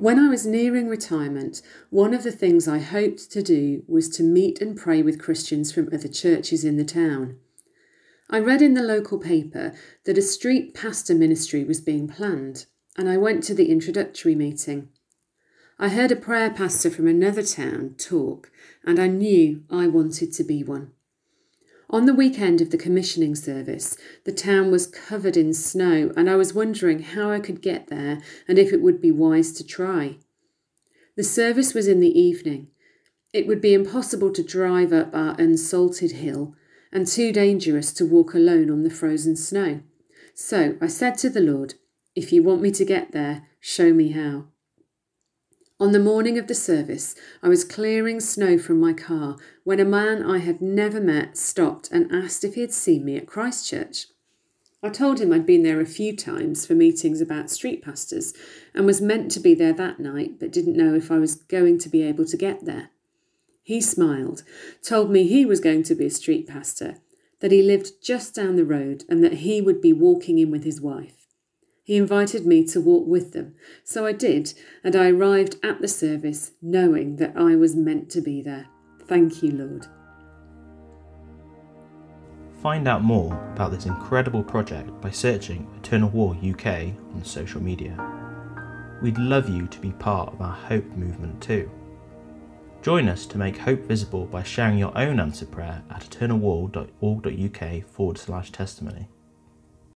When I was nearing retirement, one of the things I hoped to do was to meet and pray with Christians from other churches in the town. I read in the local paper that a street pastor ministry was being planned, and I went to the introductory meeting. I heard a prayer pastor from another town talk, and I knew I wanted to be one. On the weekend of the commissioning service, the town was covered in snow, and I was wondering how I could get there and if it would be wise to try. The service was in the evening. It would be impossible to drive up our unsalted hill, and too dangerous to walk alone on the frozen snow. So I said to the Lord, If you want me to get there, show me how. On the morning of the service, I was clearing snow from my car when a man I had never met stopped and asked if he had seen me at Christchurch. I told him I'd been there a few times for meetings about street pastors and was meant to be there that night, but didn't know if I was going to be able to get there. He smiled, told me he was going to be a street pastor, that he lived just down the road, and that he would be walking in with his wife. He invited me to walk with them, so I did, and I arrived at the service knowing that I was meant to be there. Thank you, Lord. Find out more about this incredible project by searching Eternal Wall UK on social media. We'd love you to be part of our Hope movement too. Join us to make hope visible by sharing your own answer prayer at eternalwall.org.uk forward slash testimony.